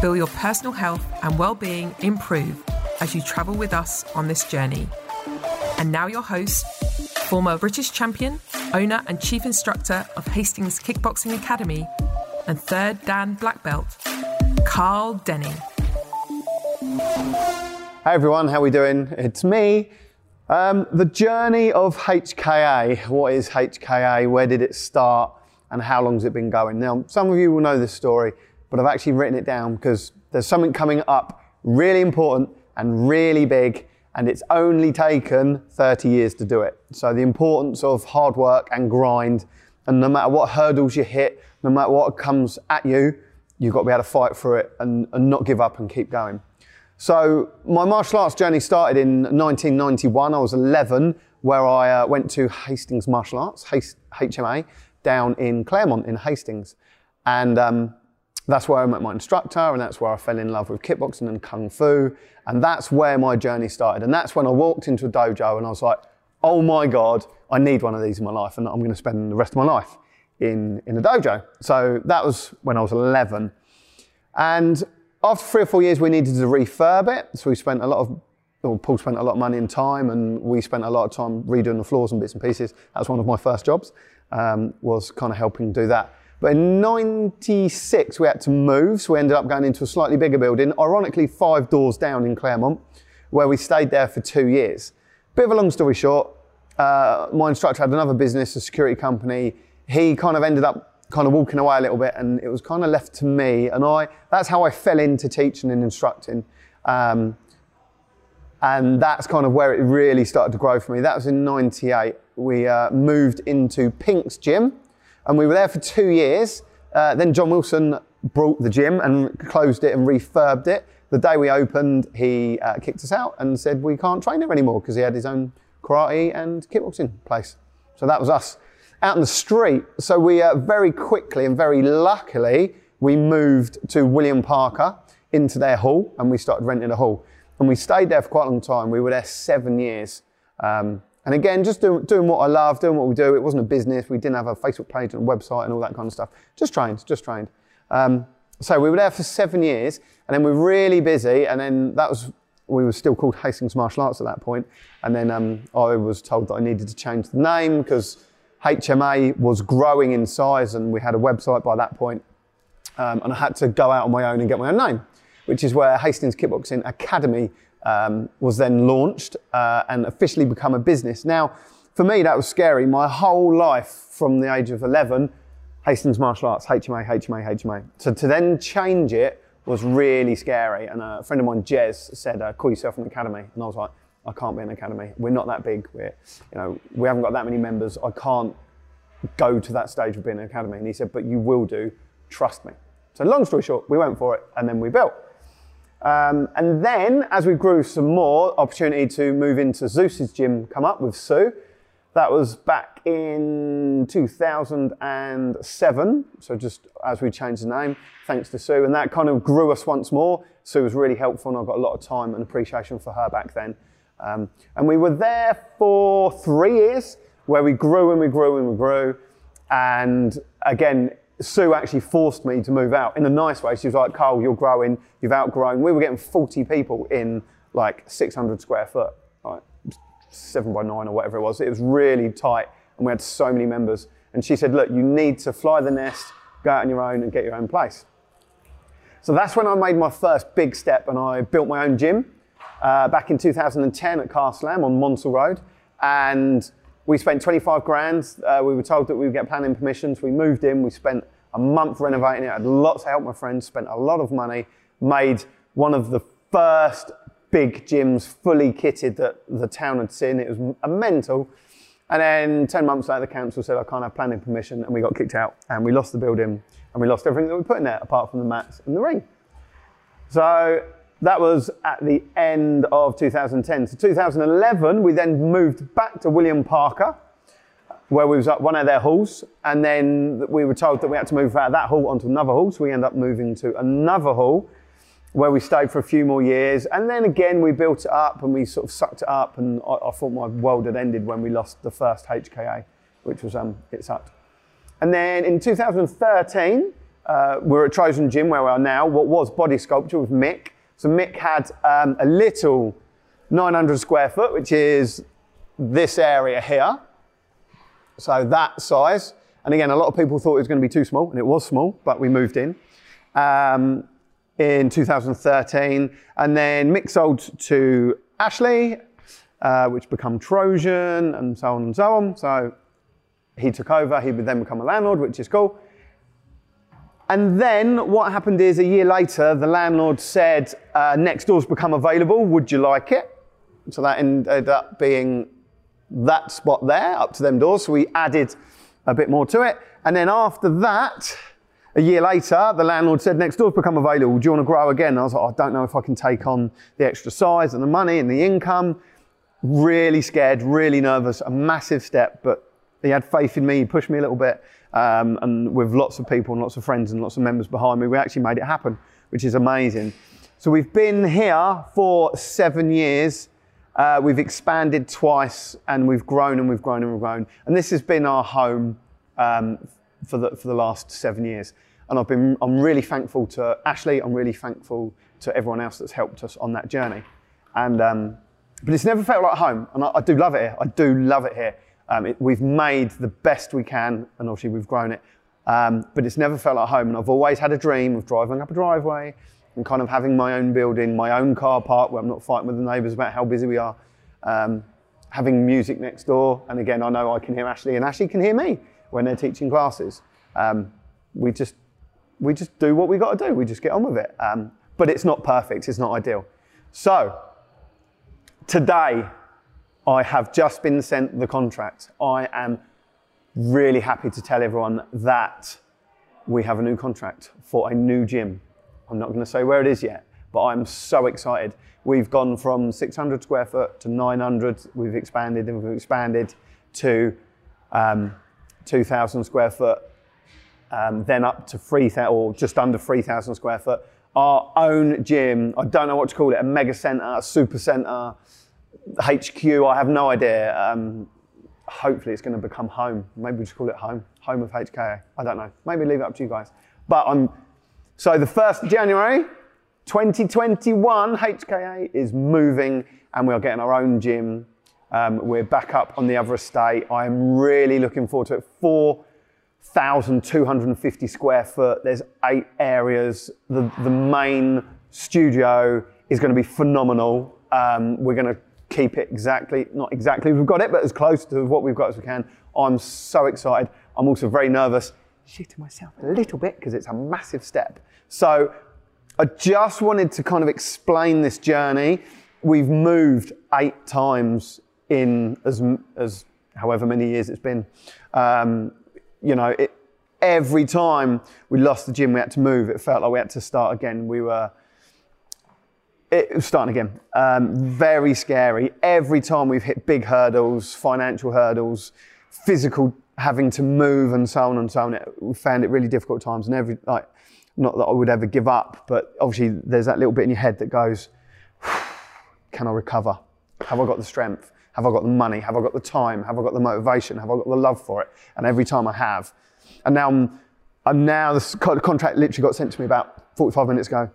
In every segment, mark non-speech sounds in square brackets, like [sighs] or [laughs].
feel your personal health and well being improve as you travel with us on this journey. And now, your host, former British champion, owner, and chief instructor of Hastings Kickboxing Academy, and third Dan Black Belt, Carl Denning. Hey everyone, how are we doing? It's me. Um, the journey of HKA. What is HKA? Where did it start? And how long has it been going? Now, some of you will know this story, but I've actually written it down because there's something coming up really important and really big, and it's only taken 30 years to do it. So the importance of hard work and grind, and no matter what hurdles you hit, no matter what comes at you, you've got to be able to fight through it and, and not give up and keep going. So my martial arts journey started in 1991. I was 11, where I uh, went to Hastings Martial Arts, HMA, down in Claremont in Hastings. And um, that's where I met my instructor, and that's where I fell in love with kickboxing and kung fu. And that's where my journey started. And that's when I walked into a dojo and I was like, oh my God, I need one of these in my life, and I'm going to spend the rest of my life in, in a dojo. So that was when I was 11. And after three or four years, we needed to refurb it. So we spent a lot of, well, Paul spent a lot of money and time, and we spent a lot of time redoing the floors and bits and pieces. That was one of my first jobs, um, was kind of helping do that. But in 96, we had to move, so we ended up going into a slightly bigger building, ironically, five doors down in Claremont, where we stayed there for two years. Bit of a long story short, uh, my instructor had another business, a security company. He kind of ended up kind of walking away a little bit, and it was kind of left to me. And I, that's how I fell into teaching and instructing. Um, and that's kind of where it really started to grow for me. That was in 98. We uh, moved into Pink's Gym, and we were there for two years. Uh, then John Wilson brought the gym and closed it and refurbed it. The day we opened, he uh, kicked us out and said we can't train there anymore because he had his own karate and kickboxing place. So that was us out in the street. So we uh, very quickly and very luckily we moved to William Parker into their hall and we started renting a hall. And we stayed there for quite a long time. We were there seven years. Um, and again, just do, doing what I love, doing what we do. It wasn't a business. We didn't have a Facebook page and a website and all that kind of stuff. Just trained, just trained. Um, so we were there for seven years, and then we were really busy. And then that was we were still called Hastings Martial Arts at that point. And then um, I was told that I needed to change the name because HMA was growing in size, and we had a website by that point. Um, and I had to go out on my own and get my own name, which is where Hastings Kickboxing Academy um, was then launched uh, and officially become a business. Now, for me, that was scary. My whole life from the age of 11, Hastings Martial Arts, HMA, HMA, HMA. So to then change it was really scary. And a friend of mine, Jez, said, uh, call yourself an academy. And I was like, I can't be an academy. We're not that big. We're, you know, we haven't got that many members. I can't go to that stage of being an academy. And he said, but you will do. Trust me. So long story short, we went for it and then we built. Um, and then, as we grew some more, opportunity to move into Zeus's gym come up with Sue. That was back in 2007. So just as we changed the name, thanks to Sue, and that kind of grew us once more. Sue was really helpful, and I got a lot of time and appreciation for her back then. Um, and we were there for three years, where we grew and we grew and we grew. And again, Sue actually forced me to move out in a nice way. She was like, Carl, you're growing, you've outgrown. We were getting 40 people in like 600 square foot, like seven by nine or whatever it was. It was really tight and we had so many members. And she said, look, you need to fly the nest, go out on your own and get your own place. So that's when I made my first big step and I built my own gym uh, back in 2010 at Castleham on Monsell Road. And we spent 25 grand. Uh, we were told that we would get planning permissions. We moved in. We spent a month renovating it. I had lots of help. My friends spent a lot of money. Made one of the first big gyms fully kitted that the town had seen. It was a mental. And then 10 months later, the council said, I can't have planning permission. And we got kicked out. And we lost the building. And we lost everything that we put in there, apart from the mats and the ring. So that was at the end of 2010. So 2011, we then moved back to William Parker, where we was at one of their halls, and then we were told that we had to move out of that hall onto another hall. So we ended up moving to another hall, where we stayed for a few more years, and then again we built it up and we sort of sucked it up. And I, I thought my world had ended when we lost the first HKA, which was um, it sucked. And then in 2013, uh, we're at Trojan Gym where we are now. What was body sculpture with Mick. So Mick had um, a little 900 square foot, which is this area here. So that size. And again, a lot of people thought it was going to be too small, and it was small, but we moved in um, in 2013. And then Mick sold to Ashley, uh, which became Trojan, and so on and so on. So he took over. He would then become a landlord, which is cool. And then what happened is a year later, the landlord said, uh, next door's become available. Would you like it? So that ended up being that spot there, up to them doors. So we added a bit more to it. And then after that, a year later, the landlord said, next door's become available. Do you want to grow again? I was like, I don't know if I can take on the extra size and the money and the income. Really scared, really nervous, a massive step, but he had faith in me. He pushed me a little bit. Um, and with lots of people and lots of friends and lots of members behind me, we actually made it happen, which is amazing. So we've been here for seven years. Uh, we've expanded twice and we've grown and we've grown and we've grown. And this has been our home um, for, the, for the last seven years. And I've been, I'm really thankful to Ashley. I'm really thankful to everyone else that's helped us on that journey. And, um, but it's never felt like home. And I, I do love it here. I do love it here. Um, it, we've made the best we can, and obviously we've grown it. Um, but it's never felt like home. And I've always had a dream of driving up a driveway and kind of having my own building, my own car park where I'm not fighting with the neighbours about how busy we are. Um, having music next door, and again, I know I can hear Ashley, and Ashley can hear me when they're teaching classes. Um, we just we just do what we got to do. We just get on with it. Um, but it's not perfect. It's not ideal. So today I have just been sent the contract. I am really happy to tell everyone that we have a new contract for a new gym. I'm not going to say where it is yet, but I'm so excited. We've gone from 600 square foot to 900. We've expanded and we've expanded to um, 2,000 square foot, um, then up to 3,000 or just under 3,000 square foot. Our own gym, I don't know what to call it, a mega center, a super center, HQ, I have no idea. Um, hopefully, it's going to become home. Maybe we just call it home, home of HKA. I don't know. Maybe leave it up to you guys. But I'm so the first of January, 2021, HKA is moving, and we are getting our own gym. Um, we're back up on the other estate. I am really looking forward to it. 4,250 square foot. There's eight areas. The, the main studio is going to be phenomenal. Um, we're going to keep it exactly, not exactly we've got it, but as close to what we've got as we can. I'm so excited. I'm also very nervous, shitting myself a little bit because it's a massive step. So I just wanted to kind of explain this journey. We've moved eight times in as, as however many years it's been. Um, you know, it, every time we lost the gym, we had to move. It felt like we had to start again. We were it was starting again. Um, very scary. Every time we've hit big hurdles, financial hurdles, physical having to move and so on and so on, it, we found it really difficult times. And every like, not that I would ever give up, but obviously there's that little bit in your head that goes, [sighs] "Can I recover? Have I got the strength? Have I got the money? Have I got the time? Have I got the motivation? Have I got the love for it?" And every time I have, and now I'm, I'm now the contract literally got sent to me about 45 minutes ago.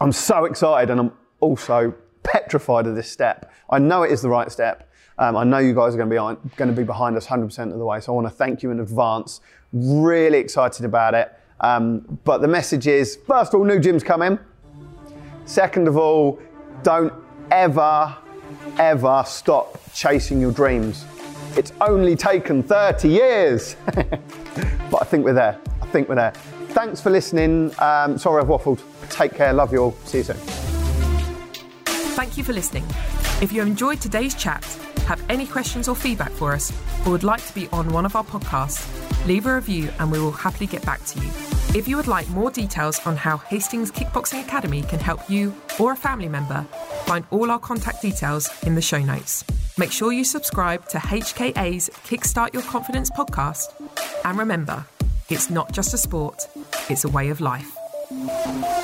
I'm so excited and I'm also petrified of this step. I know it is the right step. Um, I know you guys are going to be on, going to be behind us 100% of the way. So I want to thank you in advance. Really excited about it. Um, but the message is first of all, new gyms come in. Second of all, don't ever, ever stop chasing your dreams. It's only taken 30 years. [laughs] but I think we're there. I think we're there thanks for listening. Um, sorry I've waffled. Take care. Love you all. See you soon. Thank you for listening. If you enjoyed today's chat, have any questions or feedback for us, or would like to be on one of our podcasts, leave a review and we will happily get back to you. If you would like more details on how Hastings Kickboxing Academy can help you or a family member, find all our contact details in the show notes. Make sure you subscribe to HKA's Kickstart Your Confidence podcast. And remember, it's not just a sport, it's a way of life.